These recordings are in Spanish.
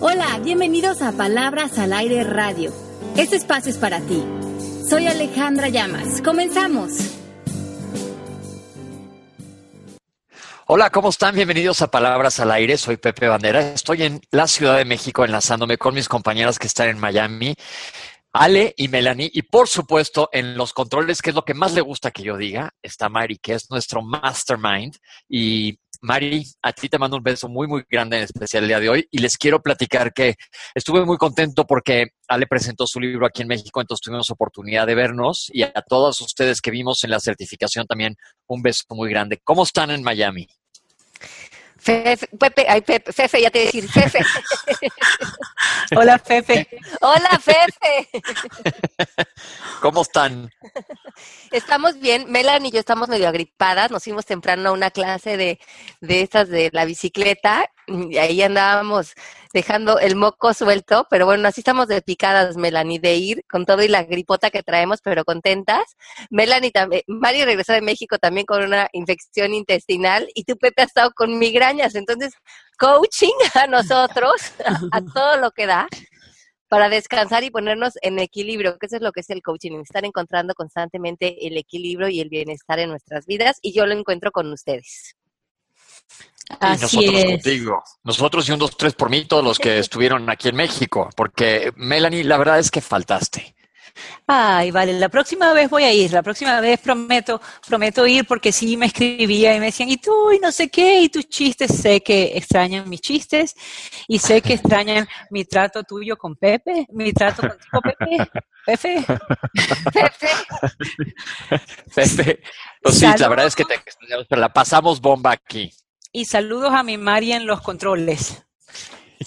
Hola, bienvenidos a Palabras al Aire Radio. Este espacio es para ti. Soy Alejandra Llamas. Comenzamos. Hola, ¿cómo están? Bienvenidos a Palabras al Aire. Soy Pepe Bandera. Estoy en la Ciudad de México enlazándome con mis compañeras que están en Miami. Ale y Melanie, y por supuesto en los controles, que es lo que más le gusta que yo diga, está Mari, que es nuestro mastermind. Y Mari, a ti te mando un beso muy, muy grande, en especial el día de hoy. Y les quiero platicar que estuve muy contento porque Ale presentó su libro aquí en México, entonces tuvimos oportunidad de vernos. Y a todos ustedes que vimos en la certificación también, un beso muy grande. ¿Cómo están en Miami? Fefe, Pepe, ay, Pepe, Fefe, ya te voy a decir, Fefe. Hola, Fefe. Hola, Fefe. ¿Cómo están? Estamos bien. Melanie y yo estamos medio agripadas. Nos fuimos temprano a una clase de, de estas de la bicicleta y ahí andábamos dejando el moco suelto, pero bueno, así estamos de picadas, Melanie, de ir con todo y la gripota que traemos, pero contentas. Melanie también, Mari regresó de México también con una infección intestinal y tú, Pepe, has estado con migrañas, entonces coaching a nosotros, a todo lo que da para descansar y ponernos en equilibrio, que eso es lo que es el coaching, estar encontrando constantemente el equilibrio y el bienestar en nuestras vidas, y yo lo encuentro con ustedes. Así y nosotros es. contigo. Nosotros y un, dos, tres por mí, todos los que estuvieron aquí en México, porque Melanie, la verdad es que faltaste. Ay, vale, la próxima vez voy a ir, la próxima vez prometo, prometo ir porque sí me escribía y me decían, y tú, y no sé qué, y tus chistes, sé que extrañan mis chistes y sé que extrañan mi trato tuyo con Pepe, mi trato contigo, Pepe. Pepe. Pepe. Pepe. Pues sí, la verdad es que te extrañamos, pero la pasamos bomba aquí. Y saludos a mi Mari en los controles.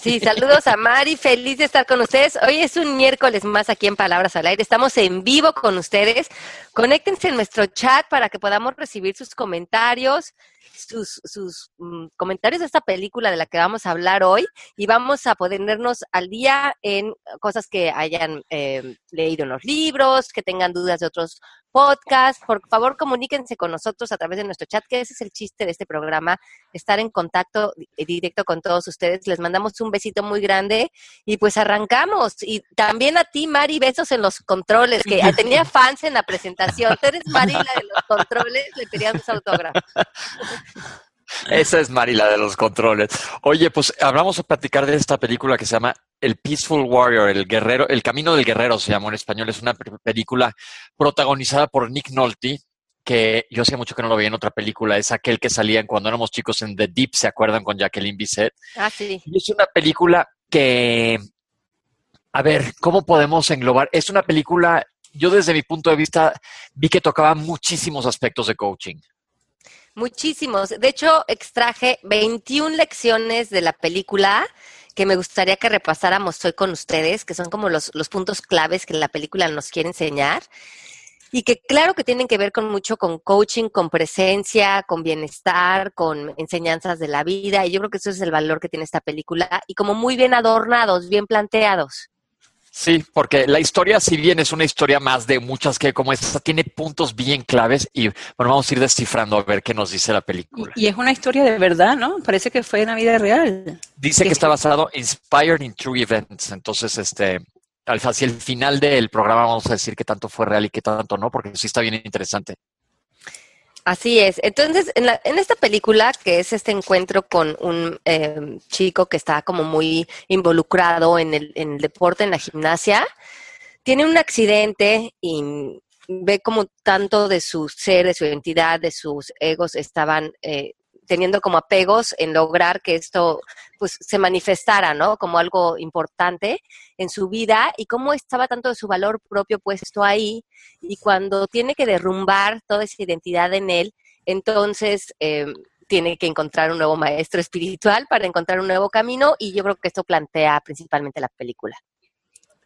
Sí, saludos a Mari, feliz de estar con ustedes. Hoy es un miércoles más aquí en Palabras al Aire. Estamos en vivo con ustedes. Conéctense en nuestro chat para que podamos recibir sus comentarios, sus, sus mm, comentarios de esta película de la que vamos a hablar hoy y vamos a ponernos al día en cosas que hayan eh, leído en los libros, que tengan dudas de otros podcasts. Por favor, comuníquense con nosotros a través de nuestro chat, que ese es el chiste de este programa, estar en contacto directo con todos ustedes. Les mandamos un besito muy grande y pues arrancamos. Y también a ti, Mari, besos en los controles, que tenía fans en la presentación. Tú eres Mari, la de los controles, le pedíamos autógrafos. Esa es Mari, la de los controles. Oye, pues hablamos a platicar de esta película que se llama El Peaceful Warrior, el guerrero, el camino del guerrero se llamó en español. Es una película protagonizada por Nick Nolte, que yo hacía mucho que no lo veía en otra película. Es aquel que salía cuando éramos chicos en The Deep, ¿se acuerdan? Con Jacqueline Bisset. Ah, sí. Y es una película que, a ver, ¿cómo podemos englobar? Es una película, yo desde mi punto de vista vi que tocaba muchísimos aspectos de coaching. Muchísimos. De hecho, extraje 21 lecciones de la película que me gustaría que repasáramos hoy con ustedes, que son como los, los puntos claves que la película nos quiere enseñar y que claro que tienen que ver con mucho con coaching, con presencia, con bienestar, con enseñanzas de la vida. Y yo creo que eso es el valor que tiene esta película y como muy bien adornados, bien planteados. Sí, porque la historia, si bien es una historia más de muchas que como esta, tiene puntos bien claves y bueno, vamos a ir descifrando a ver qué nos dice la película. Y, es una historia de verdad, ¿no? Parece que fue en la vida real. Dice que está basado inspired in true events. Entonces, este, al hacia el final del programa vamos a decir qué tanto fue real y qué tanto no, porque sí está bien interesante. Así es. Entonces, en, la, en, esta película, que es este encuentro con un eh, chico que está como muy involucrado en el, en el, deporte, en la gimnasia, tiene un accidente y ve como tanto de su ser, de su identidad, de sus egos estaban eh, teniendo como apegos en lograr que esto pues se manifestara, ¿no? Como algo importante en su vida y cómo estaba tanto de su valor propio puesto ahí y cuando tiene que derrumbar toda esa identidad en él, entonces eh, tiene que encontrar un nuevo maestro espiritual para encontrar un nuevo camino y yo creo que esto plantea principalmente la película.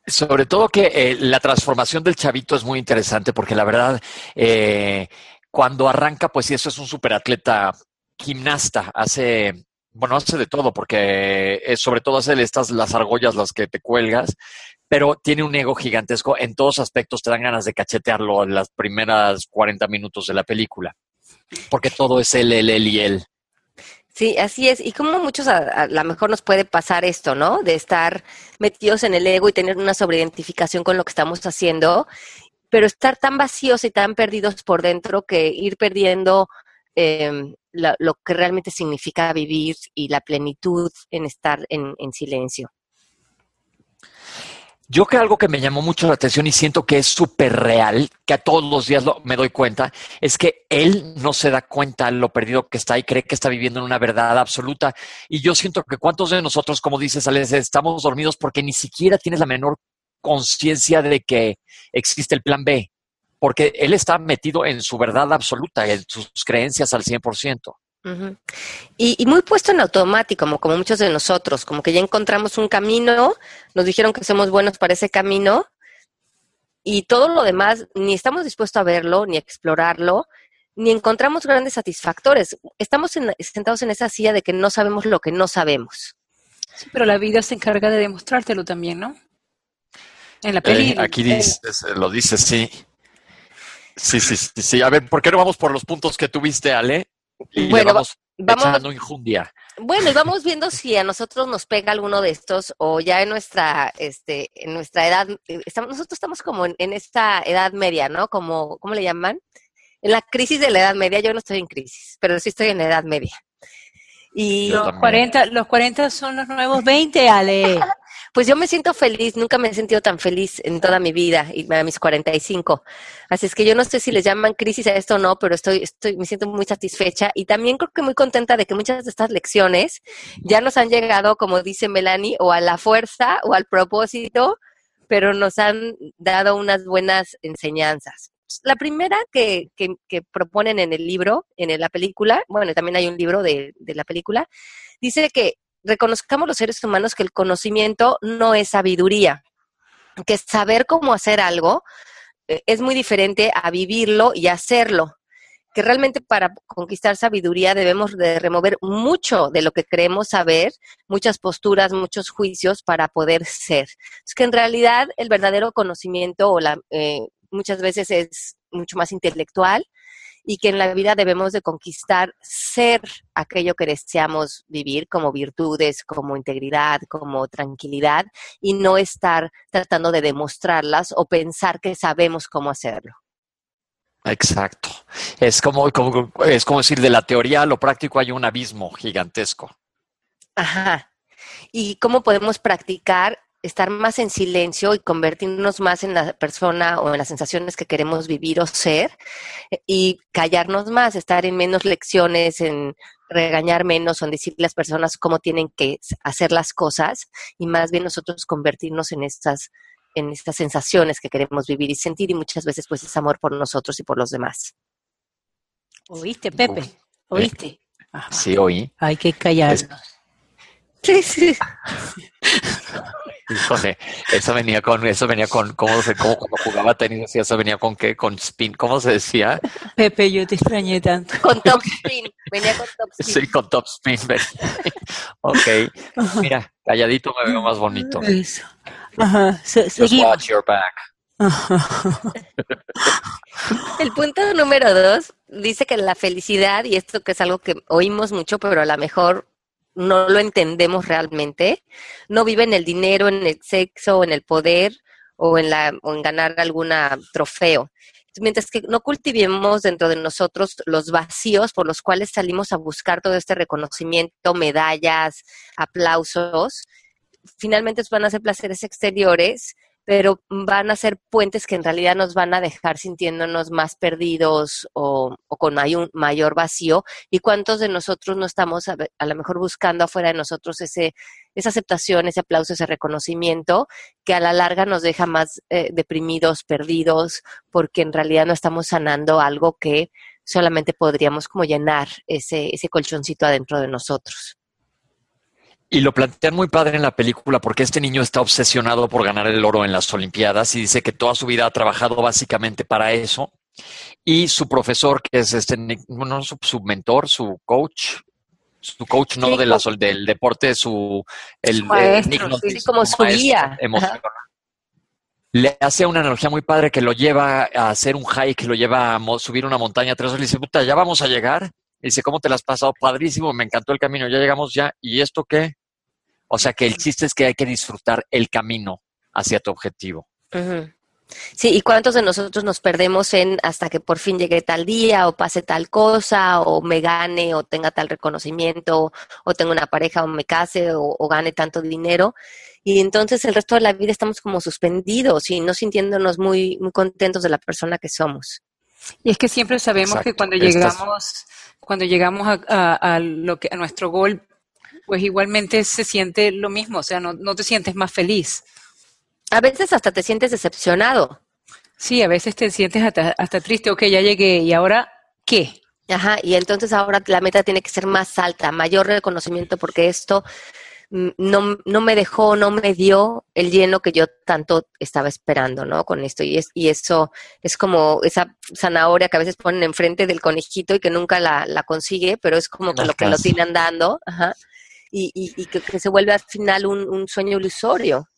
Sobre todo que eh, la transformación del chavito es muy interesante porque la verdad, eh, cuando arranca, pues sí, eso es un superatleta gimnasta, hace, bueno, hace de todo, porque es, sobre todo hace estas, las argollas las que te cuelgas, pero tiene un ego gigantesco. En todos aspectos te dan ganas de cachetearlo en las primeras 40 minutos de la película, porque todo es él, él, él y él. Sí, así es. Y como muchos a, a lo mejor nos puede pasar esto, ¿no? De estar metidos en el ego y tener una sobreidentificación con lo que estamos haciendo, pero estar tan vacíos y tan perdidos por dentro que ir perdiendo eh, la- lo que realmente significa vivir y la plenitud en estar en, en silencio. Yo que algo que me llamó mucho la atención y siento que es súper real, que a todos los días lo- me doy cuenta, es que él no se da cuenta lo perdido que está y cree que está viviendo en una verdad absoluta. Y yo siento que cuántos de nosotros, como dices, Alex, estamos dormidos porque ni siquiera tienes la menor conciencia de que existe el plan B, porque él está metido en su verdad absoluta, en sus creencias al 100%. Ujú. Y, y muy puesto en automático, como, como muchos de nosotros, como que ya encontramos un camino, nos dijeron que somos buenos para ese camino y todo lo demás ni estamos dispuestos a verlo, ni a explorarlo, ni encontramos grandes satisfactores. Estamos en- sentados en esa silla de que no sabemos lo que no sabemos. Sí, pero la vida se encarga de demostrártelo también, ¿no? En la. Eh, aquí dices, lo dices, sí. Sí, sí, sí, sí. A ver, ¿por qué no vamos por los puntos que tuviste, Ale? Y Bueno, vamos, Vamos, echando injundia. Bueno, y vamos viendo si a nosotros nos pega alguno de estos o ya en nuestra, este, en nuestra edad, estamos, nosotros estamos como en, en esta edad media, ¿no? Como, ¿cómo le llaman? En la crisis de la edad media, yo no estoy en crisis, pero sí estoy en la edad media. Y Los también. 40, los 40 son los nuevos 20, Ale. pues yo me siento feliz, nunca me he sentido tan feliz en toda mi vida, y a mis 45. Así es que yo no sé si les llaman crisis a esto o no, pero estoy, estoy, me siento muy satisfecha y también creo que muy contenta de que muchas de estas lecciones ya nos han llegado, como dice Melanie, o a la fuerza o al propósito, pero nos han dado unas buenas enseñanzas. La primera que, que, que proponen en el libro, en la película, bueno, también hay un libro de, de la película, dice que reconozcamos los seres humanos que el conocimiento no es sabiduría, que saber cómo hacer algo eh, es muy diferente a vivirlo y hacerlo, que realmente para conquistar sabiduría debemos de remover mucho de lo que creemos saber, muchas posturas, muchos juicios para poder ser. Es que en realidad el verdadero conocimiento o la, eh, muchas veces es mucho más intelectual y que en la vida debemos de conquistar ser aquello que deseamos vivir como virtudes, como integridad, como tranquilidad y no estar tratando de demostrarlas o pensar que sabemos cómo hacerlo. Exacto. Es como, como, es como decir, de la teoría a lo práctico hay un abismo gigantesco. Ajá. ¿Y cómo podemos practicar estar más en silencio y convertirnos más en la persona o en las sensaciones que queremos vivir o ser eh, y callarnos más, estar en menos lecciones, en regañar menos o en decirle a las personas cómo tienen que hacer las cosas y más bien nosotros convertirnos en estas en estas sensaciones que queremos vivir y sentir y muchas veces pues es amor por nosotros y por los demás. ¿Oíste, Pepe? ¿Oíste? Ajá. Sí, oí. Hay que callarnos. Sí, sí. Híjole, eso venía con, eso venía con, ¿cómo se, cómo cuando jugaba tenis decía, eso venía con qué, con spin, ¿cómo se decía? Pepe, yo te extrañé tanto. Con top spin. Venía con top spin. Sí, con top spin. venía. ok, mira, calladito me veo más bonito. Eso. Ajá. Se- Just seguimos. watch your back. El punto número dos dice que la felicidad, y esto que es algo que oímos mucho, pero a lo mejor no lo entendemos realmente, no vive en el dinero, en el sexo, en el poder o en, la, o en ganar algún trofeo. Mientras que no cultivemos dentro de nosotros los vacíos por los cuales salimos a buscar todo este reconocimiento, medallas, aplausos, finalmente van a ser placeres exteriores, pero van a ser puentes que en realidad nos van a dejar sintiéndonos más perdidos o, o con may- un mayor vacío. ¿Y cuántos de nosotros no estamos a, a lo mejor buscando afuera de nosotros ese, esa aceptación, ese aplauso, ese reconocimiento que a la larga nos deja más eh, deprimidos, perdidos, porque en realidad no estamos sanando algo que solamente podríamos como llenar ese, ese colchoncito adentro de nosotros. Y lo plantean muy padre en la película porque este niño está obsesionado por ganar el oro en las Olimpiadas y dice que toda su vida ha trabajado básicamente para eso. Y su profesor, que es este, bueno, su, su mentor, su coach, su coach no Sí, de la co- sol- del deporte, su el, Su maestro, sí, como su guía. emocional. Le hace una analogía muy padre que lo lleva a hacer un hike, lo lleva a subir una montaña tres horas. Le dice, puta, ya vamos a llegar. Dice, ¿cómo te las has pasado? Padrísimo, me encantó el camino, ya llegamos ya. ¿Y esto qué? O sea que el chiste es que hay que disfrutar el camino hacia tu objetivo. Sí, ¿y cuántos de nosotros nos perdemos en hasta que por fin llegue tal día o pase tal cosa o me gane o tenga tal reconocimiento o tenga una pareja o me case o, gane tanto dinero? Y entonces el resto de la vida estamos como suspendidos y no sintiéndonos muy, muy contentos de la persona que somos. Y es que siempre sabemos que cuando llegamos, cuando llegamos a, lo que, a nuestro gol, pues igualmente se siente lo mismo, o sea, no, no te sientes más feliz. A veces hasta te sientes decepcionado. Sí, a veces te sientes hasta, hasta triste, ok, ya llegué, ¿y ahora qué? Ajá, y entonces ahora la meta tiene que ser más alta, mayor reconocimiento, porque esto no, no me dejó, no me dio el lleno que yo tanto estaba esperando, ¿no? Con esto. Y, es, y eso es como esa zanahoria que a veces ponen enfrente del conejito y que nunca la, la consigue, pero es como que lo que lo tienen dando, ajá, y, y, y que, que, se vuelve al final un, un sueño ilusorio.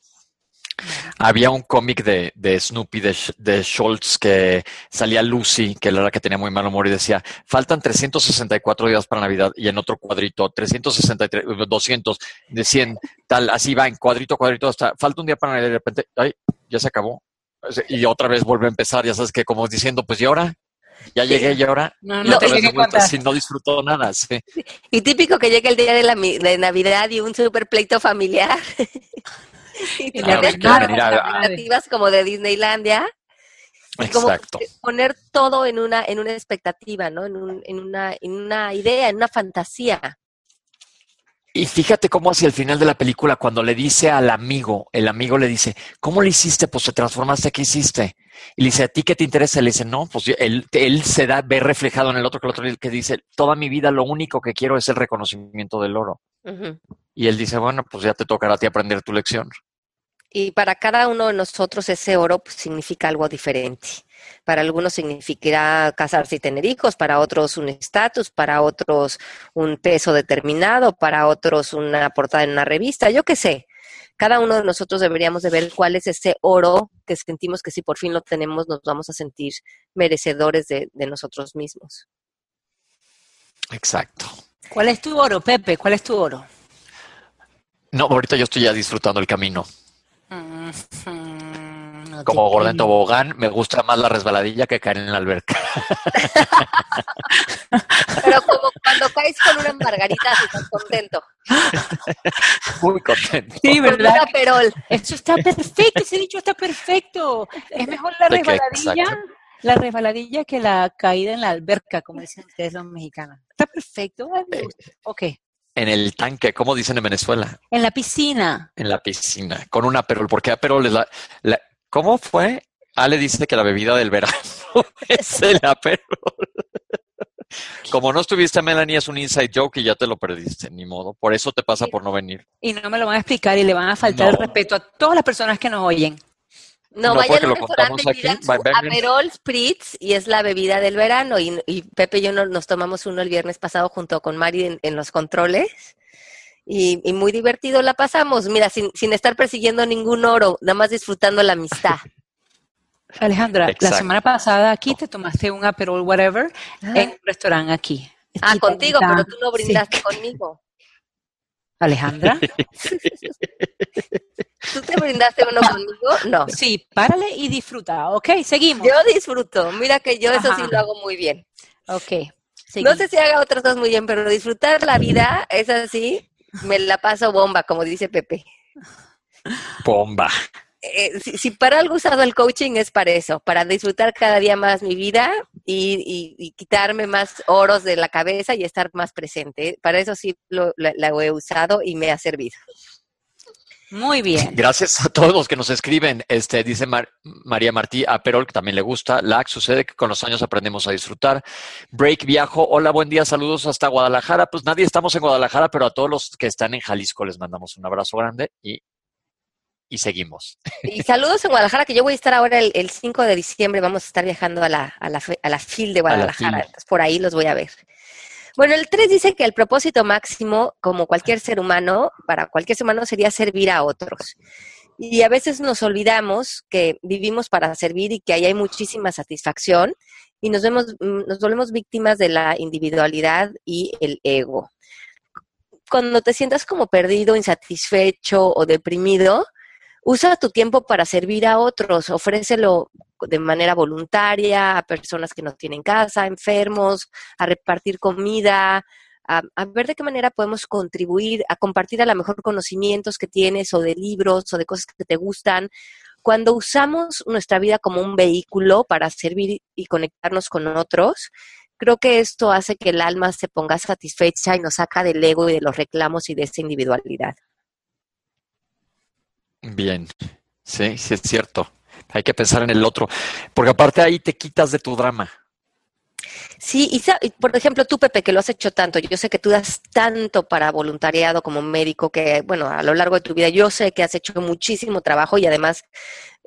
Había un cómic de, de Snoopy, de, de, Schultz, que salía Lucy, que era la que tenía muy mal humor, y decía, faltan 364 días para Navidad, y en otro cuadrito, 363, 200, de 100, tal, así va, en cuadrito, cuadrito, hasta, falta un día para Navidad, y de repente, ay, ya se acabó. Y otra vez vuelve a empezar, ya sabes que como diciendo, pues, ¿y ahora? Ya llegué y ahora no, no, te si no disfruto nada. Sí. Y típico que llegue el día de, la, de Navidad y un super pleito familiar. y ah, expectativas como de Disneylandia. Exacto. poner todo en una, en una expectativa, ¿no? En, un, en, una, en una idea, en una fantasía. Y fíjate cómo hacia el final de la película, cuando le dice al amigo, el amigo le dice, ¿cómo le hiciste? Pues se transformaste, ¿qué hiciste? Y le dice, ¿a ti qué te interesa? Le dice, no, pues él, él se da, ve reflejado en el otro que el otro que dice, toda mi vida lo único que quiero es el reconocimiento del oro. Y él dice, bueno, pues ya te tocará a ti aprender tu lección. Y para cada uno de nosotros ese oro pues, significa algo diferente. Para algunos significará casarse y tener hijos, para otros un estatus, para otros un peso determinado, para otros una portada en una revista, yo qué sé. Cada uno de nosotros deberíamos de ver cuál es ese oro que sentimos que si por fin lo tenemos nos vamos a sentir merecedores de, de nosotros mismos. Exacto. ¿Cuál es tu oro, Pepe? ¿Cuál es tu oro? No, ahorita yo estoy ya disfrutando el camino. Como gordo en tobogán, me gusta más la resbaladilla que caer en la alberca. Pero como cuando caes con una margarita, estás contento. Muy contento. Sí, ¿verdad? Con perol. Eso está perfecto, ese dicho está perfecto. Es mejor la resbaladilla, la resbaladilla que la caída en la alberca, como dicen ustedes los mexicanos. Está perfecto. Eh, ok. En el tanque, como dicen en Venezuela. En la piscina. En la piscina, con una perol, porque Aperol es la, la ¿Cómo fue? Ale dice que la bebida del verano es el Aperol. Como no estuviste, Melanie, es un inside joke y ya te lo perdiste, ni modo. Por eso te pasa por no venir. Y no me lo van a explicar y le van a faltar el respeto a todas las personas que nos oyen. No, no vayan a un restaurante, aquí, Aperol Spritz y es la bebida del verano. Y, Pepe y yo nos, tomamos uno el viernes pasado junto con Mari en, los controles. Y, muy divertido la pasamos. Mira, sin, sin estar persiguiendo ningún oro, nada más disfrutando la amistad. Alejandra, la semana pasada aquí te tomaste un Aperol whatever ah. en un restaurante aquí. Ah, contigo, pero tú no brindaste conmigo. Alejandra. ¿Tú te brindaste uno conmigo? No. Sí, párale y disfruta. Ok, seguimos. Yo disfruto. Mira que yo eso sí lo hago muy bien. Ok. No sé si haga otras cosas muy bien, pero disfrutar la vida es así. Me la paso bomba, como dice Pepe. Bomba. Eh, si, para algo usado el coaching es para eso, para disfrutar cada día más mi vida y, quitarme más oros de la cabeza y estar más presente. Para eso sí lo, he usado y me ha servido. Muy bien. Gracias a todos los que nos escriben. Este dice María Martí a Perol, que también le gusta. LAC sucede que con los años aprendemos a disfrutar. Break viajo. Hola, buen día, saludos hasta Guadalajara. Pues nadie estamos en Guadalajara, pero a todos los que están en Jalisco les mandamos un abrazo grande y y seguimos. Y saludos en Guadalajara, que yo voy a estar ahora el, 5 de diciembre, vamos a estar viajando a la, a la, a la FIL de Guadalajara, por ahí los voy a ver. Bueno, el 3 dice que el propósito máximo, como cualquier ser humano, para cualquier ser humano sería servir a otros. Y a veces nos olvidamos que vivimos para servir y que ahí hay muchísima satisfacción y nos, vemos, mm, nos volvemos víctimas de la individualidad y el ego. Cuando te sientas como perdido, insatisfecho o deprimido, usa tu tiempo para servir a otros, ofrécelo de manera voluntaria a personas que no tienen casa, enfermos, a repartir comida, a, ver de qué manera podemos contribuir, a compartir a lo mejor conocimientos que tienes o de libros o de cosas que te gustan. Cuando usamos nuestra vida como un vehículo para servir y conectarnos con otros, creo que esto hace que el alma se ponga satisfecha y nos saca del ego y de los reclamos y de esa individualidad. Bien, sí, sí es cierto. Hay que pensar en el otro, porque aparte ahí te quitas de tu drama. Sí, y por ejemplo, tú, Pepe, que lo has hecho tanto, yo sé que tú das tanto para voluntariado como médico, que, bueno, a lo largo de tu vida, yo sé que has hecho muchísimo trabajo y además,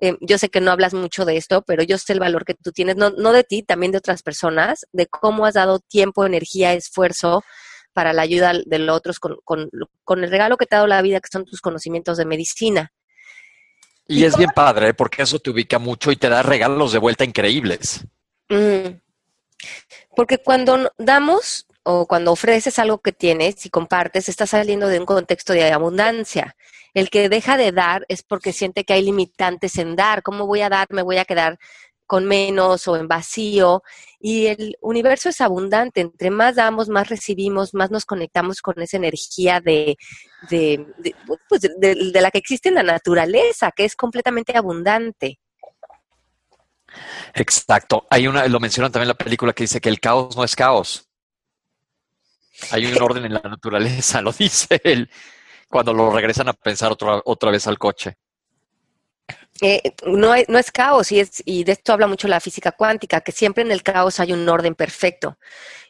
eh, yo sé que no hablas mucho de esto, pero yo sé el valor que tú tienes, no, no de ti, también de otras personas, de cómo has dado tiempo, energía, esfuerzo para la ayuda de los otros con, con, con el regalo que te ha dado la vida, que son tus conocimientos de medicina. Y, es bien padre, porque eso te ubica mucho y te da regalos de vuelta increíbles. Mm. Porque cuando damos o cuando ofreces algo que tienes y compartes, estás saliendo de un contexto de abundancia. El que deja de dar es porque siente que hay limitantes en dar. ¿Cómo voy a dar? Me voy a quedar con menos o en vacío. Y el universo es abundante. Entre más damos, más recibimos, más nos conectamos con esa energía de, de, pues de la que existe en la naturaleza, que es completamente abundante. Exacto. Hay una, lo mencionan también en la película que dice que el caos no es caos. Hay un orden en la naturaleza, lo dice él, cuando lo regresan a pensar otra, otra vez al coche. Eh, no, no, es caos y, es, y de esto habla mucho la física cuántica, que siempre en el caos hay un orden perfecto.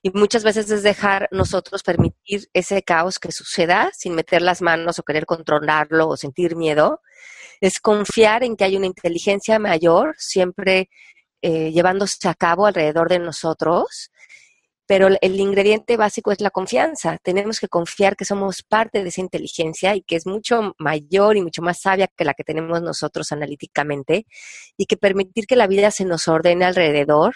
Y muchas veces es dejar nosotros permitir ese caos que suceda sin meter las manos o querer controlarlo o sentir miedo, es confiar en que hay una inteligencia mayor siempre eh, llevándose a cabo alrededor de nosotros, pero el ingrediente básico es la confianza. Tenemos que confiar que somos parte de esa inteligencia y que es mucho mayor y mucho más sabia que la que tenemos nosotros analíticamente y que permitir que la vida se nos ordene alrededor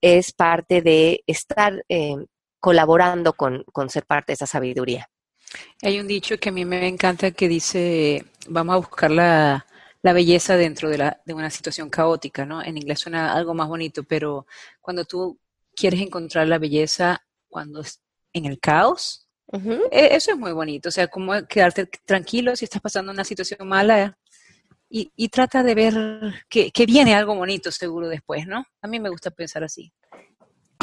es parte de estar eh, colaborando con, con ser parte de esa sabiduría. Hay un dicho que a mí me encanta que dice, vamos a buscar la, belleza dentro de, la, de una situación caótica, ¿no? En inglés suena algo más bonito, pero cuando tú quieres encontrar la belleza cuando es en el caos, e, eso es muy bonito. O sea, como quedarte tranquilo si estás pasando una situación mala y, y trata de ver que, que viene algo bonito seguro después, ¿no? A mí me gusta pensar así.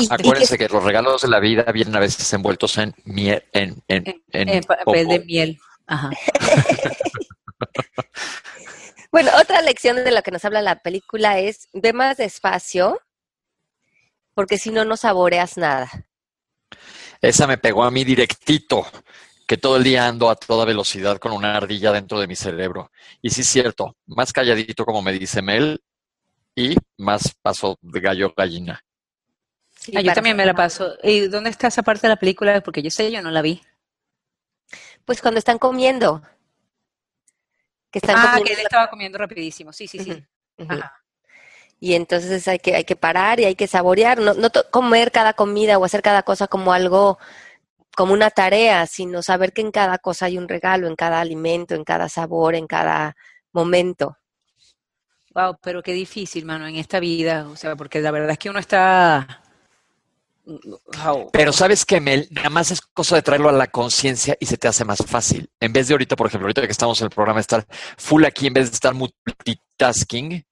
Acuérdense que, los regalos de la vida vienen a veces envueltos en miel, en, en, en, papel de miel. Ajá. bueno, otra lección de la que nos habla la película es ve más despacio, porque si no, no saboreas nada. Esa me pegó a mí directito, que todo el día ando a toda velocidad con una ardilla dentro de mi cerebro. Y sí es cierto, más calladito como me dice Mel y más paso de gallo gallina. Ah, yo también me la paso. ¿Y dónde está esa parte de la película? Porque yo sé, yo no la vi. Pues cuando están comiendo. Que están ah, que él estaba comiendo rapidísimo. Sí, sí, sí. Y entonces hay que, hay que parar y hay que saborear. No, no comer cada comida o hacer cada cosa como algo, como una tarea, sino saber que en cada cosa hay un regalo, en cada alimento, en cada sabor, en cada momento. Wow, pero qué difícil, mano, en esta vida. O sea, porque la verdad es que uno está pero sabes que Mel, nada más es cosa de traerlo a la conciencia y se te hace más fácil. En vez de ahorita, por ejemplo, ahorita que estamos en el programa, estar full aquí en vez de estar multitasking,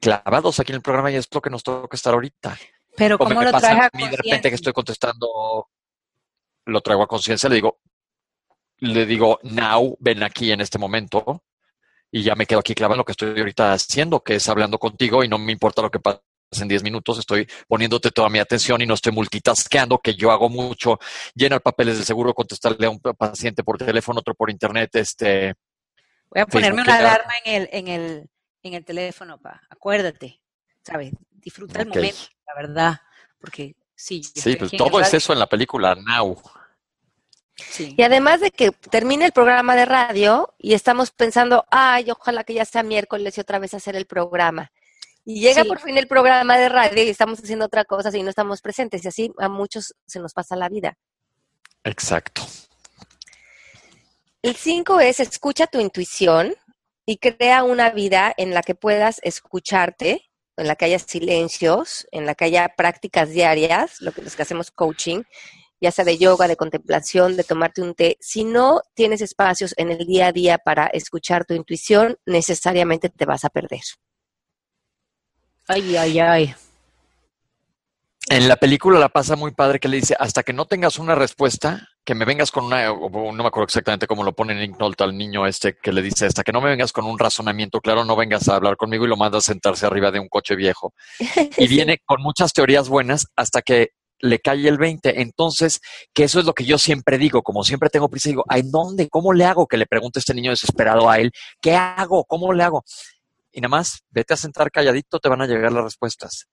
clavados aquí en el programa y es lo que nos toca estar ahorita. Pero ¿cómo lo traes a, mí de repente que estoy contestando, lo traigo a conciencia, le digo, le digo, now, ven aquí en este momento y ya me quedo aquí clavado en lo que estoy ahorita haciendo, que es hablando contigo y no me importa lo que pasa en 10 minutos, estoy poniéndote toda mi atención y no estoy multitaskeando, que yo hago mucho, llenar papeles de seguro, contestarle a un paciente por teléfono, otro por internet, este... Voy a ponerme una alarma en el, en el, en el teléfono, pa. acuérdate, ¿sabes? Disfruta el momento, la verdad, porque sí. Sí, pues todo es eso en la película Now. Sí. Y además de que termine el programa de radio y estamos pensando, ay, ojalá que ya sea miércoles y otra vez hacer el programa Y llega Sí. por fin el programa de radio y estamos haciendo otra cosa y no estamos presentes. Y así a muchos se nos pasa la vida. Exacto. El 5 es escucha tu intuición y crea una vida en la que puedas escucharte, en la que haya silencios, en la que haya prácticas diarias, lo que los que hacemos coaching, ya sea de yoga, de contemplación, de tomarte un té. Si no tienes espacios en el día a día para escuchar tu intuición, necesariamente te vas a perder. Ay, ay, ay. En la película la pasa muy padre que le dice, hasta que no tengas una respuesta, que me vengas con una, no me acuerdo exactamente cómo lo pone Nick Nolte al niño este que le dice, hasta que no me vengas con un razonamiento claro, no vengas a hablar conmigo y lo mandas a sentarse arriba de un coche viejo. Y viene con muchas teorías buenas hasta que le cae el 20. Entonces, que eso es lo que yo siempre digo, como siempre tengo prisa, digo, ¿en dónde? ¿Cómo le hago? Que le pregunte este niño desesperado a él, ¿qué hago? ¿Cómo le hago? Y nada más, vete a sentar calladito, te van a llegar las respuestas.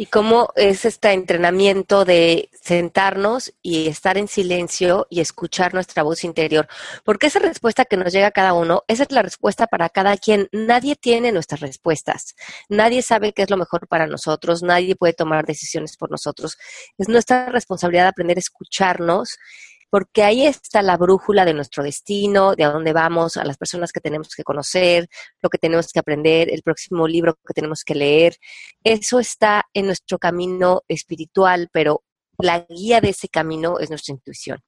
Y cómo es este entrenamiento de sentarnos y estar en silencio y escuchar nuestra voz interior. Porque esa respuesta que nos llega a cada uno, esa es la respuesta para cada quien. Nadie tiene nuestras respuestas. Nadie sabe qué es lo mejor para nosotros. Nadie puede tomar decisiones por nosotros. Es nuestra responsabilidad aprender a escucharnos porque ahí está la brújula de nuestro destino, de a dónde vamos, a las personas que tenemos que conocer, lo que tenemos que aprender, el próximo libro que tenemos que leer. Eso está en nuestro camino espiritual, pero la guía de ese camino es nuestra intuición.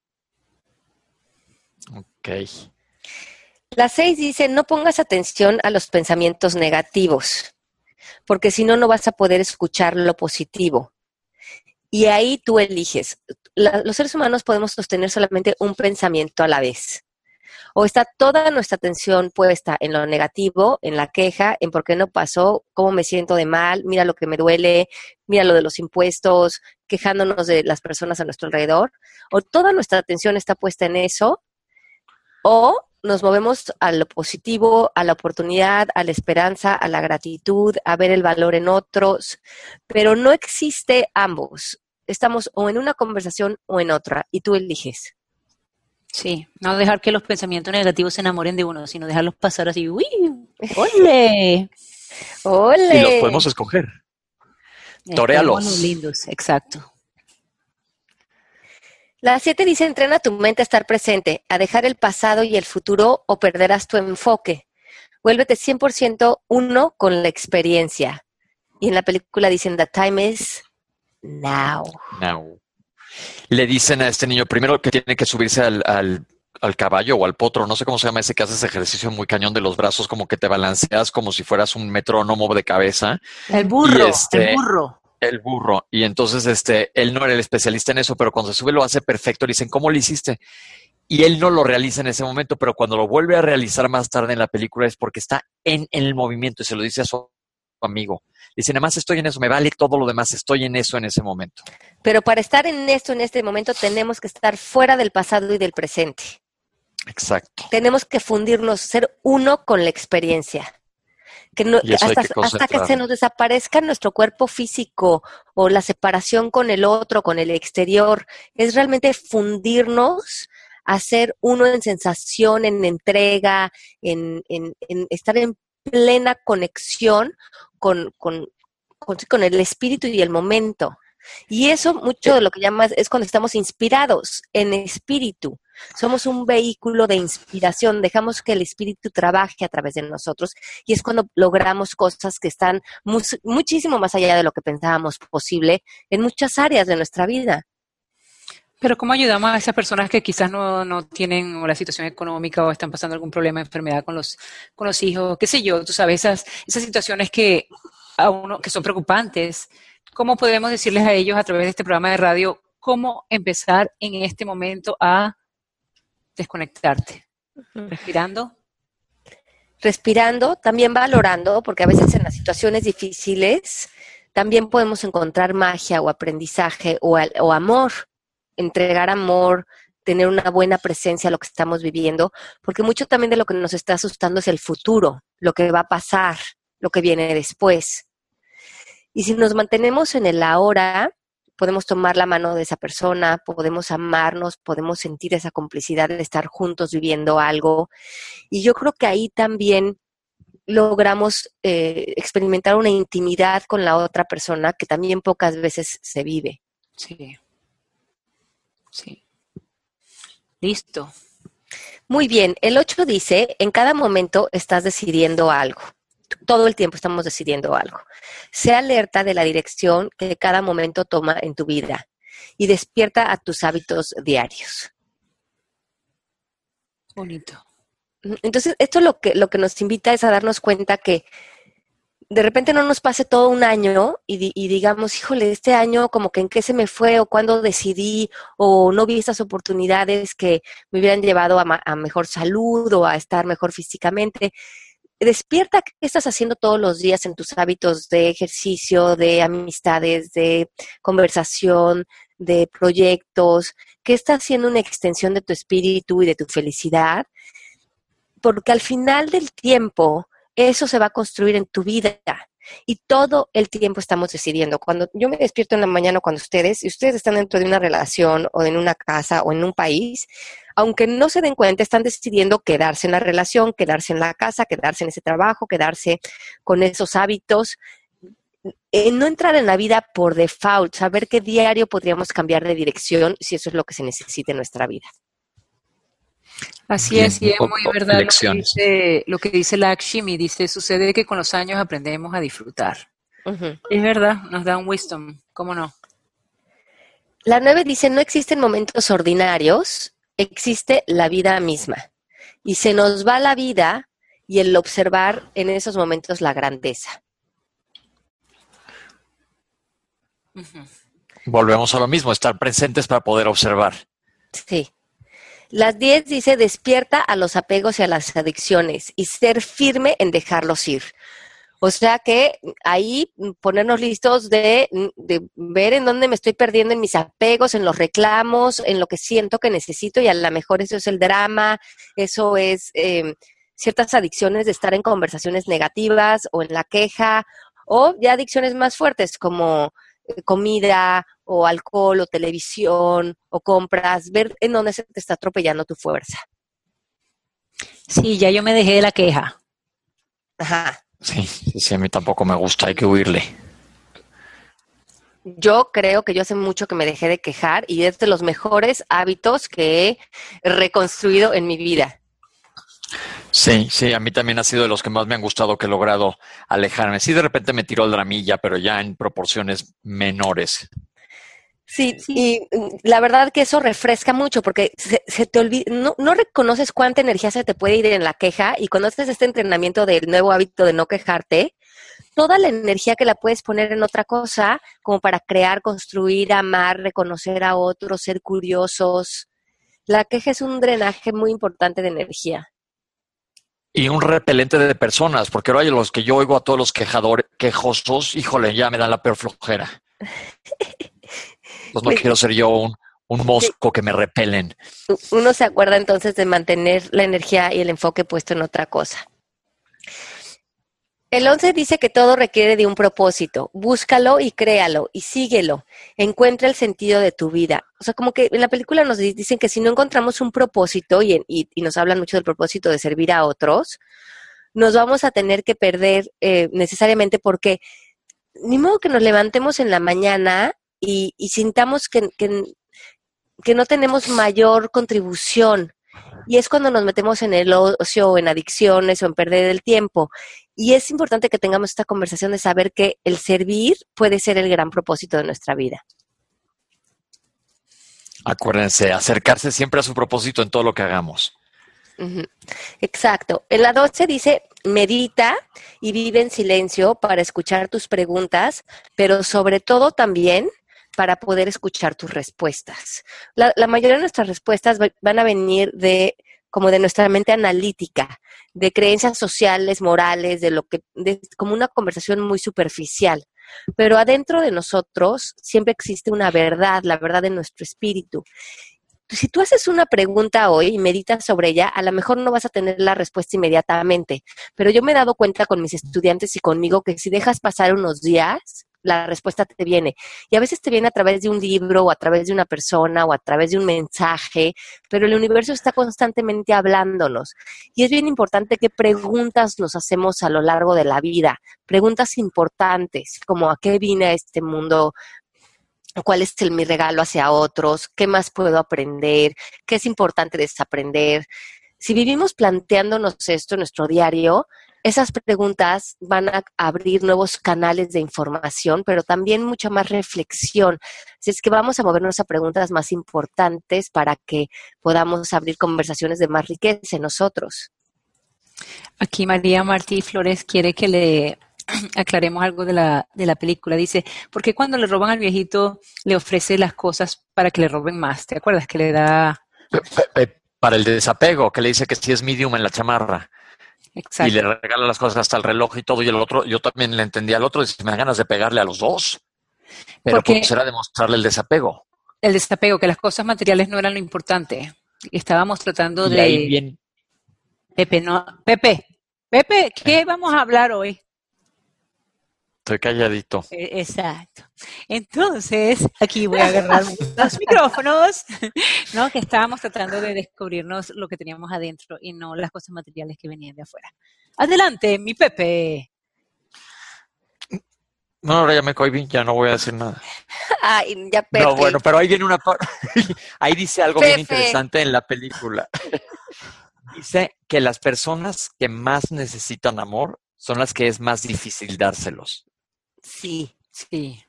Ok. La seis dice, no pongas atención a los pensamientos negativos, porque si no, no vas a poder escuchar lo positivo. Y ahí tú eliges. Los seres humanos podemos sostener solamente un pensamiento a la vez. O está toda nuestra atención puesta en lo negativo, en la queja, en por qué no pasó, cómo me siento de mal, mira lo que me duele, mira lo de los impuestos, quejándonos de las personas a nuestro alrededor. O toda nuestra atención está puesta en eso, o nos movemos a lo positivo, a la oportunidad, a la esperanza, a la gratitud, a ver el valor en otros, pero no existe ambos. Estamos o en una conversación o en otra y tú eliges. Sí, no dejar que los pensamientos negativos se enamoren de uno, sino dejarlos pasar así. ¡Uy! ¡Ole! ¡Ole! Y los podemos escoger. Estamos lindos, exacto. La 7 dice, entrena tu mente a estar presente, a dejar el pasado y el futuro o perderás tu enfoque. Vuélvete 100% uno con la experiencia. Y en la película dicen, the time is now. No. Le dicen a este niño primero que tiene que subirse al, al, al caballo o al potro, no sé cómo se llama ese que haces ejercicio muy cañón de los brazos, como que te balanceas como si fueras un metrónomo de cabeza, El burro, este- el burro. el burro. Y entonces este, él no era el especialista en eso, pero cuando se sube lo hace perfecto. Le dicen, ¿cómo lo hiciste? Y él no lo realiza en ese momento, pero cuando lo vuelve a realizar más tarde en la película es porque está en, en el movimiento y se lo dice a su amigo. Dice, nada más estoy en eso, me vale todo lo demás, estoy en eso en ese momento. Pero para estar en esto, en este momento, tenemos que estar fuera del pasado y del presente. Exacto. Tenemos que fundirnos, ser uno con la experiencia. Que no, hasta, que hasta que se nos desaparezca nuestro cuerpo físico o la separación con el otro, con el exterior, es realmente fundirnos a ser uno en sensación, en entrega, en, en- en estar en plena conexión con, con, con, el espíritu y el momento. Y eso mucho de lo que llamas es cuando estamos inspirados en espíritu. Somos un vehículo de inspiración, dejamos que el espíritu trabaje a través de nosotros y es cuando logramos cosas que están muchísimo más allá de lo que pensábamos posible en muchas áreas de nuestra vida. Pero ¿cómo ayudamos a esas personas que quizás no, no tienen una situación económica o están pasando algún problema, enfermedad con los, con los hijos, qué sé yo, tú sabes, esas, esas situaciones que a uno, que son preocupantes, ¿cómo podemos decirles a ellos a través de este programa de radio cómo empezar en este momento a desconectarte? Respirando. respirando, también valorando, porque a veces en las situaciones difíciles también podemos encontrar magia o aprendizaje o, o amor, entregar amor, tener una buena presencia a lo que estamos viviendo, porque mucho también de lo que nos está asustando es el futuro, lo que va a pasar, lo que viene después. Y si nos mantenemos en el ahora, podemos tomar la mano de esa persona, podemos amarnos, podemos sentir esa complicidad de estar juntos viviendo algo. Y yo creo que ahí también logramos eh, experimentar una intimidad con la otra persona que también pocas veces se vive. Sí. Sí. Listo. Muy bien, el 8 dice, en cada momento estás decidiendo algo. Todo el tiempo estamos decidiendo algo. Sea alerta de la dirección que cada momento toma en tu vida y despierta a tus hábitos diarios. Bonito. Entonces, esto lo que, lo que nos invita es a darnos cuenta que de repente no nos pase todo un año y, y, digamos, híjole, este año como que en qué se me fue o cuándo decidí o no vi estas oportunidades que me hubieran llevado a, mejor salud o a estar mejor físicamente. Despierta qué estás haciendo todos los días en tus hábitos de ejercicio, de amistades, de conversación, de proyectos, qué está haciendo una extensión de tu espíritu y de tu felicidad porque al final del tiempo eso se va a construir en tu vida y todo el tiempo estamos decidiendo. Cuando yo me despierto en la mañana cuando ustedes, y ustedes están dentro de una relación o en una casa o en un país, aunque no se den cuenta, están decidiendo quedarse en la relación, quedarse en la casa, quedarse en ese trabajo, quedarse con esos hábitos. Eh, no entrar en la vida por default, saber qué diario podríamos cambiar de dirección si eso es lo que se necesita en nuestra vida. Así es, y es muy verdad lo que, dice, lo que dice Lakshmi, dice, sucede que con los años aprendemos a disfrutar. Es verdad, nos da un wisdom, ¿cómo no? La nueve dice, no existen momentos ordinarios, existe la vida misma. Y se nos va la vida y el observar en esos momentos la grandeza. Volvemos a lo mismo, estar presentes para poder observar. Sí. Las 10 dice despierta a los apegos y a las adicciones y ser firme en dejarlos ir. O sea que ahí ponernos listos de, ver en dónde me estoy perdiendo en mis apegos, en los reclamos, en lo que siento que necesito y a lo mejor eso es el drama, eso es em, ciertas adicciones de estar en conversaciones negativas o en la queja o ya adicciones más fuertes como comida o alcohol o televisión o compras, ver en dónde se te está atropellando tu fuerza. Sí, ya yo me dejé de la queja. Ajá. Sí, sí, a mí tampoco me gusta, hay que huirle. Yo creo que yo hace mucho que me dejé de quejar y es de los mejores hábitos que he reconstruido en mi vida. Sí, sí, a mí también ha sido de los que más me han gustado que he logrado alejarme. Sí, de repente me tiró el dramilla, pero ya en proporciones menores. Sí, y mm, la verdad que eso refresca mucho porque se, te olvida, no, no, reconoces cuánta energía se te puede ir en la queja y cuando haces este entrenamiento del nuevo hábito de no quejarte, toda la energía que la puedes poner en otra cosa, como para crear, construir, amar, reconocer a otros, ser curiosos. La queja es un drenaje muy importante de energía y un repelente de personas, porque ahora los que yo oigo a todos los quejadores, quejosos, híjole, ya me dan la peor flojera. Pues no quiero ser yo un, un mosco que me repelen. Uno se acuerda entonces de mantener la energía y el enfoque puesto en otra cosa. El 11 dice que todo requiere de un propósito. Búscalo y créalo y síguelo. Encuentra el sentido de tu vida. O sea, como que en la película nos dicen que si no encontramos un propósito y, y, nos hablan mucho del propósito de servir a otros, nos vamos a tener que perder eh, necesariamente porque ni modo que nos levantemos en la mañana y, y sintamos que, que no tenemos mayor contribución y es cuando nos metemos en el ocio o en adicciones o en perder el tiempo. Y es importante que tengamos esta conversación de saber que el servir puede ser el gran propósito de nuestra vida. Acuérdense, acercarse siempre a su propósito en todo lo que hagamos. Exacto. En la 12 dice, medita y vive en silencio para escuchar tus preguntas, pero sobre todo también para poder escuchar tus respuestas. La, mayoría de nuestras respuestas van a venir de como de nuestra mente analítica, de creencias sociales, morales, de lo que, de, como una conversación muy superficial. Pero adentro de nosotros siempre existe una verdad, la verdad de nuestro espíritu. Si tú haces una pregunta hoy y meditas sobre ella, a lo mejor no vas a tener la respuesta inmediatamente, pero yo me he dado cuenta con mis estudiantes y conmigo que si dejas pasar unos días, la respuesta te viene. Y a veces te viene a través de un libro o a través de una persona o a través de un mensaje, pero el universo está constantemente hablándonos. Y es bien importante qué preguntas nos hacemos a lo largo de la vida. Preguntas importantes, como a qué vine a este mundo, cuál es el, mi regalo hacia otros, qué más puedo aprender, qué es importante desaprender. Si vivimos planteándonos esto en nuestro diario, esas preguntas van a abrir nuevos canales de información, pero también mucha más reflexión. Así es que vamos a movernos a preguntas más importantes para que podamos abrir conversaciones de más riqueza en nosotros. Aquí María Martí Flores quiere que le aclaremos algo de la, de la película. Dice, ¿por qué cuando le roban al viejito le ofrece las cosas para que le roben más? ¿Te acuerdas que le da... Para el desapego, que le dice que si es medium en la chamarra. Exacto. Y le regala las cosas hasta el reloj y todo. Y el otro, yo también le entendí al otro, dice, me dan ganas de pegarle a los dos. Pero Porque pues será demostrarle el desapego. El desapego, que las cosas materiales no eran lo importante. Estábamos tratando y de... Ahí bien. Pepe, no. Pepe, Pepe, ¿qué vamos a hablar hoy? Estoy calladito. E, exacto. Entonces, aquí voy a agarrar los micrófonos, ¿no? Que estábamos tratando de descubrirnos lo que teníamos adentro y no las cosas materiales que venían de afuera. Adelante, mi Pepe. No, ahora ya me cohibí, ya no voy a decir nada. Ay, ya Pepe. No, bueno, pero ahí viene una parte. ahí dice algo bien interesante en la película. dice que las personas que más necesitan amor son las que es más difícil dárselos. Sí, sí.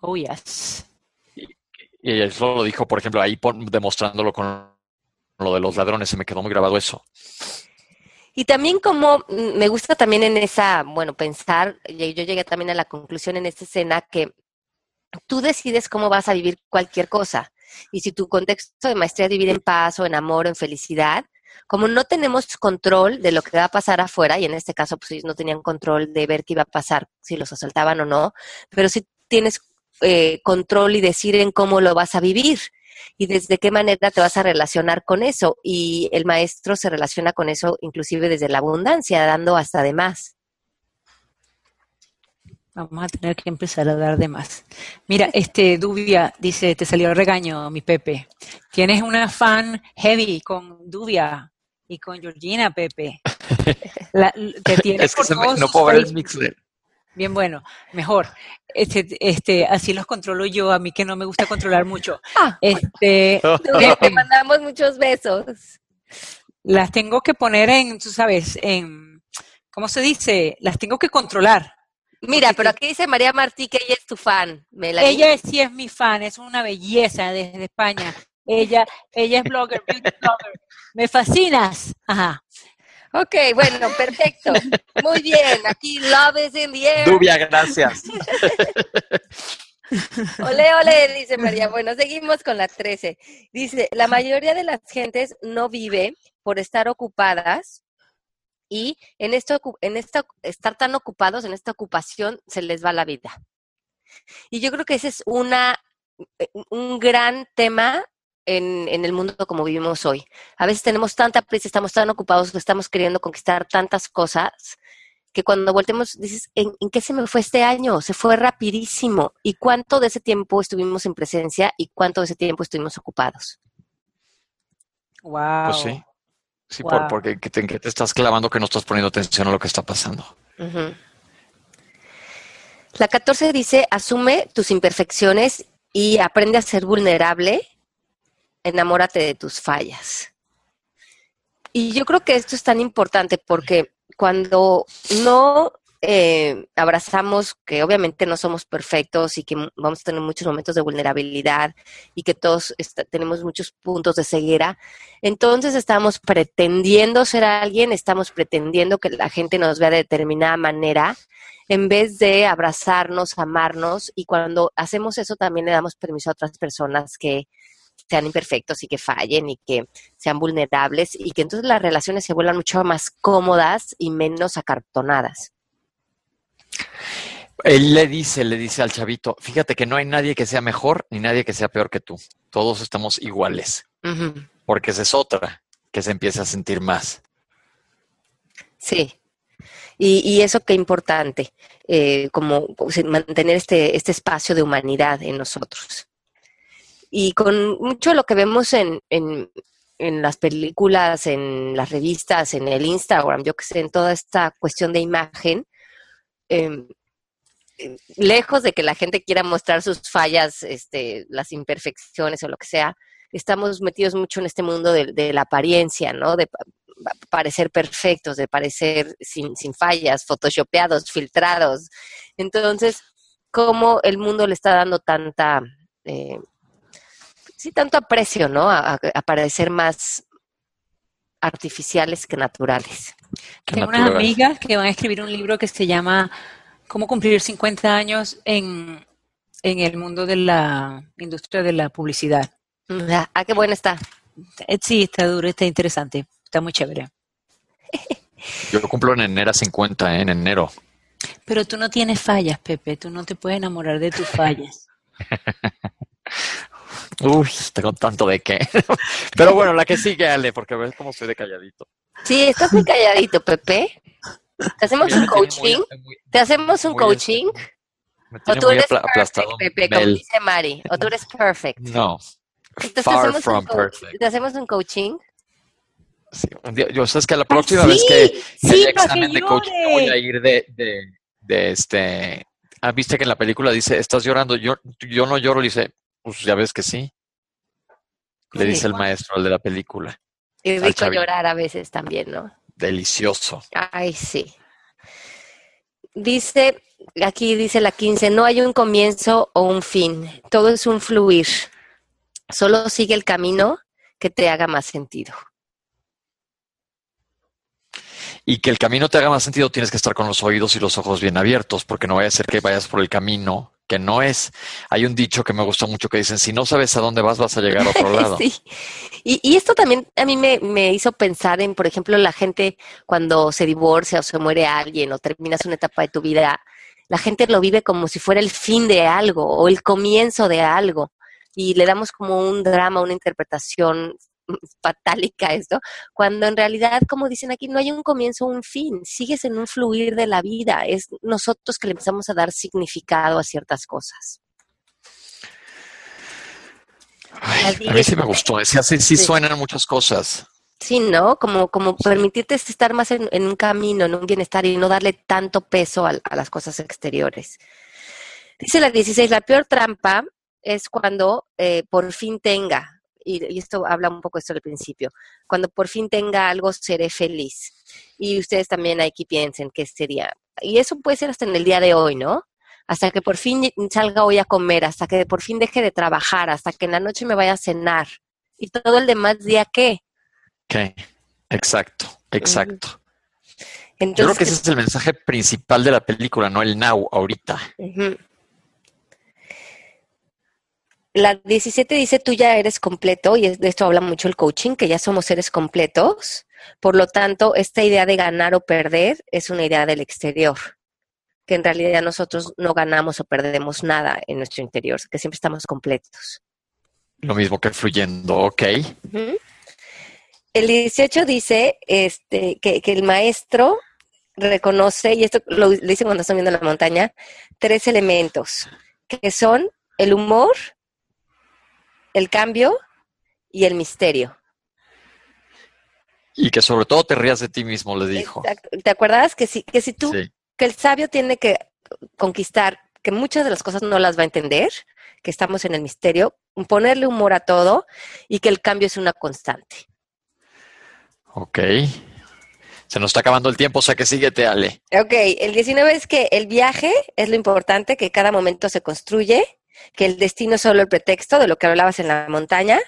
Oh, yes. Y, eso lo dijo, por ejemplo, ahí demostrándolo con lo de los ladrones, se me quedó muy grabado eso. Y también como mm, me gusta también en esa, bueno, pensar, yo llegué también a la conclusión en esta escena que tú decides cómo vas a vivir cualquier cosa. Y si tu contexto de maestría es vivir en paz o en amor o en felicidad, como no tenemos control de lo que va a pasar afuera, y en este caso pues ellos no tenían control de ver qué iba a pasar, si los asaltaban o no, pero sí tienes eh, control y decir en cómo lo vas a vivir y desde qué manera te vas a relacionar con eso. Y el maestro se relaciona con eso inclusive desde la abundancia, dando hasta de más. Vamos a tener que empezar a dar de más. Mira, este Dubia dice, te salió el regaño, mi Pepe. Tienes una fan heavy con Dubia y con Georgina, Pepe. La, te tienes es que no puedo ver el mixer. Bien bueno, mejor. Este, este, así los controlo yo, a mí que no me gusta controlar mucho. Ah. este, te mandamos muchos besos. Las tengo que poner en, tú sabes, en, ¿cómo se dice? Las tengo que controlar. Mira, pero aquí dice María Martí que ella es tu fan. ella sí es mi fan, es una belleza desde España. Ella, ella es blogger, blogger. Me fascinas. Ajá. Ok, bueno, perfecto. Muy bien. Aquí love is in the air. Dubia, gracias. Ole, ole, dice María. Bueno, seguimos con la 13. Dice, la mayoría de las gentes no vive por estar ocupadas y en esto, en esto, estar tan ocupados en esta ocupación se les va la vida. Y yo creo que ese es una, eh, un gran tema en, en, el mundo como vivimos hoy. A veces tenemos tanta prisa, estamos tan ocupados, estamos queriendo conquistar tantas cosas, que cuando voltemos dices, ¿en, ¿en, qué se me fue este año? Se fue rapidísimo. ¿Y cuánto de ese tiempo estuvimos en presencia y cuánto de ese tiempo estuvimos ocupados? Wow. Pues sí. Sí, por, porque te, que te estás clavando que no estás poniendo atención a lo que está pasando. La 14 dice, asume tus imperfecciones y aprende a ser vulnerable, enamórate de tus fallas. Y yo creo que esto es tan importante porque cuando no eh, abrazamos que obviamente no somos perfectos y que vamos a tener muchos momentos de vulnerabilidad y que todos tenemos muchos puntos de ceguera, entonces estamos pretendiendo ser alguien, estamos pretendiendo que la gente nos vea de determinada manera en vez de abrazarnos, amarnos y cuando hacemos eso también le damos permiso a otras personas que sean imperfectos y que fallen y que sean vulnerables y que entonces las relaciones se vuelvan mucho más cómodas y menos acartonadas. Él le dice, le dice al chavito, fíjate que no hay nadie que sea mejor ni nadie que sea peor que tú. Todos estamos iguales. Porque esa es otra, que se empieza a sentir más. Sí. Y, y eso qué importante, eh, como mantener este, este espacio de humanidad en nosotros. Y con mucho de lo que vemos en, en, en las películas, en las revistas, en el Instagram, yo que sé, en toda esta cuestión de imagen, eh, lejos de que la gente quiera mostrar sus fallas, este, las imperfecciones o lo que sea, estamos metidos mucho en este mundo de, la apariencia, ¿no? De parecer perfectos, de parecer sin, fallas, photoshopeados, filtrados. Entonces, ¿cómo el mundo le está dando tanta, eh, sí, tanto aprecio, ¿no? A, parecer más artificiales que naturales. Tengo unas amigas que van a escribir un libro que se llama cómo cumplir 50 años en, en el mundo de la industria de la publicidad. Ah, qué buena está. Eh, sí, está duro, está interesante, está muy chévere. Yo cumplo en enero 50, ¿eh? en enero. Pero tú no tienes fallas, Pepe, tú no te puedes enamorar de tus fallas. Uy, tengo tanto de qué. Pero bueno, la que sigue, Ale, porque ves cómo estoy de calladito. Sí, estás muy calladito, Pepe. ¿Te hacemos un coaching? ¿Te hacemos un coaching? ¿O tú eres perfect, Pepe, como dice Mari? ¿O tú eres perfect? No, Entonces, far ¿te, from perfect. ¿Te hacemos un coaching? Sí, yo sabes que la próxima Ah, vez sí, que, que sí, haya examen que de coaching me voy a ir de, de, de este... Ah, viste que en la película dice, estás llorando, yo, yo no lloro, le dice, pues ya ves que sí. Le Sí. dice el maestro, el de la película. Y Al rico llorar a veces también, ¿no? Delicioso. Ay, sí. Dice, aquí dice la 15, no hay un comienzo o un fin, todo es un fluir. Solo sigue el camino que te haga más sentido. Y que el camino te haga más sentido, tienes que estar con los oídos y los ojos bien abiertos, porque no vaya a ser que vayas por el camino que no es. Hay un dicho que me gusta mucho que dicen, si no sabes a dónde vas, vas a llegar a otro lado. Sí. Y, y esto también a mí me, me hizo pensar en, por ejemplo, la gente cuando se divorcia o se muere alguien o terminas una etapa de tu vida, la gente lo vive como si fuera el fin de algo o el comienzo de algo. Y le damos como un drama, una interpretación fatálica esto, cuando en realidad, como dicen aquí, no hay un comienzo o un fin, sigues en un fluir de la vida, es nosotros que le empezamos a dar significado a ciertas cosas. Ay, a mí sí me gustó. Sí, así sí Sí. suenan muchas cosas. Sí, ¿no? Como, como permitirte estar más en, en un camino, en un bienestar y no darle tanto peso a, a las cosas exteriores. Dice la 16, la peor trampa es cuando eh, por fin tenga, y, y esto habla un poco esto al principio, cuando por fin tenga algo seré feliz. Y ustedes también aquí piensen qué sería. Y eso puede ser hasta en el día de hoy, ¿no? Hasta que por fin salga hoy a comer, hasta que por fin deje de trabajar, hasta que en la noche me vaya a cenar. Y todo el demás día, ¿qué? Ok, exacto, exacto. Yo Entonces, creo que ese es el mensaje principal de la película, no el now, ahorita. La 17 dice, tú ya eres completo, y de esto habla mucho el coaching, que ya somos seres completos. Por lo tanto, esta idea de ganar o perder es una idea del exterior, que en realidad nosotros no ganamos o perdemos nada en nuestro interior, que siempre estamos completos. Lo mismo que fluyendo, ok. El 18 dice este, que, que el maestro reconoce, y esto lo dice cuando están viendo la montaña, tres elementos, que son el humor, el cambio y el misterio. Y que sobre todo te rías de ti mismo, le dijo. Exacto. ¿Te acuerdas que si, que si tú, Sí, que el sabio tiene que conquistar, que muchas de las cosas no las va a entender, que estamos en el misterio, ponerle humor a todo y que el cambio es una constante. ok. Se nos está acabando el tiempo, o sea que síguete, Ale. Ok, el 19 es que el viaje es lo importante, que cada momento se construye, que el destino es solo el pretexto de lo que hablabas en la montaña.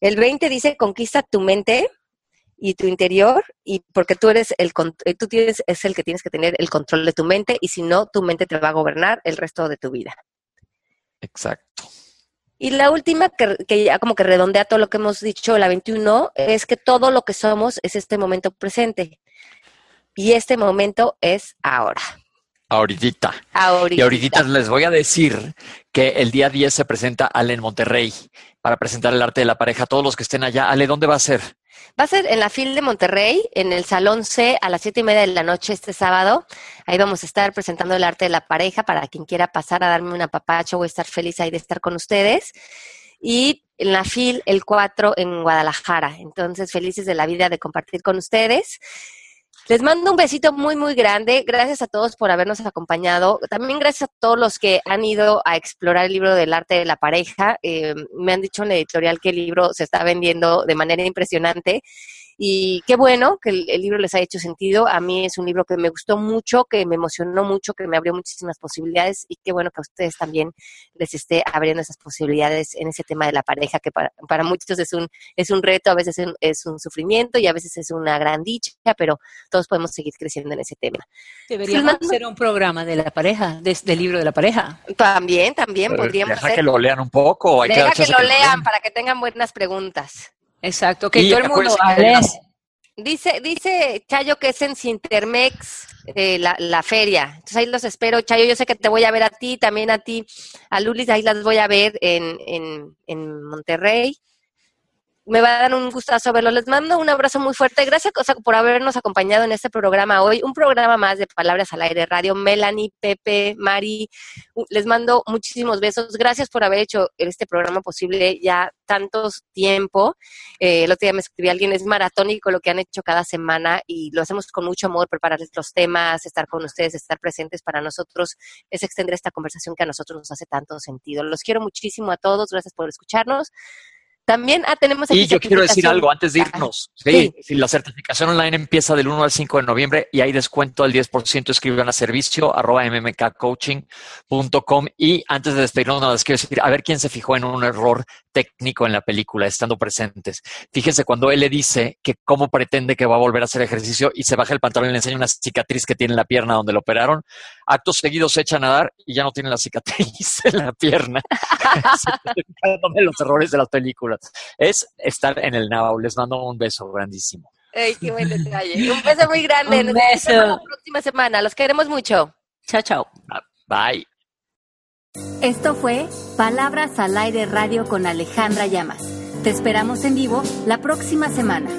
El 20 dice conquista tu mente y tu interior y porque tú eres el eh, tú tienes es el que tienes que tener el control de tu mente y si no tu mente te va a gobernar el resto de tu vida. Exacto. Y la última, que, que ya como que redondea todo lo que hemos dicho, la 21, es que todo lo que somos es este momento presente. Y este momento es ahora. Ahorita. Ahorita. Y ahorita les voy a decir que el día 10 se presenta Ale en Monterrey para presentar el arte de la pareja. Todos los que estén allá, Ale, ¿dónde va a ser? Va a ser en la FIL de Monterrey, en el Salón C, a las siete y media de la noche este sábado. Ahí vamos a estar presentando el arte de la pareja para quien quiera pasar a darme un apapacho. Voy a estar feliz ahí de estar con ustedes. Y en la FIL el 4 en Guadalajara. Entonces, felices de la vida de compartir con ustedes. Les mando un besito muy, muy grande. Gracias a todos por habernos acompañado. También gracias a todos los que han ido a explorar el libro del arte de la pareja. Eh, me han dicho en la editorial que el libro se está vendiendo de manera impresionante y qué bueno que el, libro les haya hecho sentido. A mí es un libro que me gustó mucho, que me emocionó mucho, que me abrió muchísimas posibilidades y qué bueno que a ustedes también les esté abriendo esas posibilidades en ese tema de la pareja, que para, para muchos es un, es un reto, a veces es un, sufrimiento y a veces es una gran dicha, pero todos podemos seguir creciendo en ese tema. Deberíamos hacer un programa de la pareja, del libro de la pareja. También, también podríamos deja que lo lean un poco. Hay deja que, lo lean para que tengan buenas preguntas. Exacto, que todo el mundo Dice, dice Chayo que es en Sintermex eh, la, la, feria. Entonces ahí los espero, Chayo. Yo sé que te voy a ver a ti, también a ti, a Lulis, ahí las voy a ver en, en, en Monterrey me va a dar un gustazo verlo. Les mando un abrazo muy fuerte. Gracias por habernos acompañado en este programa hoy. Un programa más de Palabras al Aire Radio. Melanie, Pepe, Mari, les mando muchísimos besos. Gracias por haber hecho este programa posible ya tantos tiempo. Eh, el otro día me escribí alguien, es maratónico lo que han hecho cada semana y lo hacemos con mucho amor, prepararles los temas, estar con ustedes, estar presentes para nosotros, es extender esta conversación que a nosotros nos hace tanto sentido. Los quiero muchísimo a todos. Gracias por escucharnos. También ah, tenemos aquí Y yo quiero decir algo antes de irnos. Sí, la certificación online empieza del 1 al 5 de noviembre y hay descuento al 10%, escriban a servicio arroba mmkcoaching.com. Y antes de despedirnos, nada más quiero decir, a ver quién se fijó en un error técnico en la película, estando presentes. Fíjense cuando él le dice que cómo pretende que va a volver a hacer ejercicio y se baja el pantalón y le enseña una cicatriz que tiene en la pierna donde lo operaron. Actos seguidos se echa a nadar y ya no tiene la cicatriz en la pierna. los errores de las películas. Es estar en el now. Les mando un beso grandísimo. Ay, qué buen detalle. Un beso muy grande. Un beso. Nos vemos la próxima semana. Los queremos mucho. Chao, chao. Bye. Esto fue Palabras al Aire Radio con Alejandra Llamas. Te esperamos en vivo la próxima semana.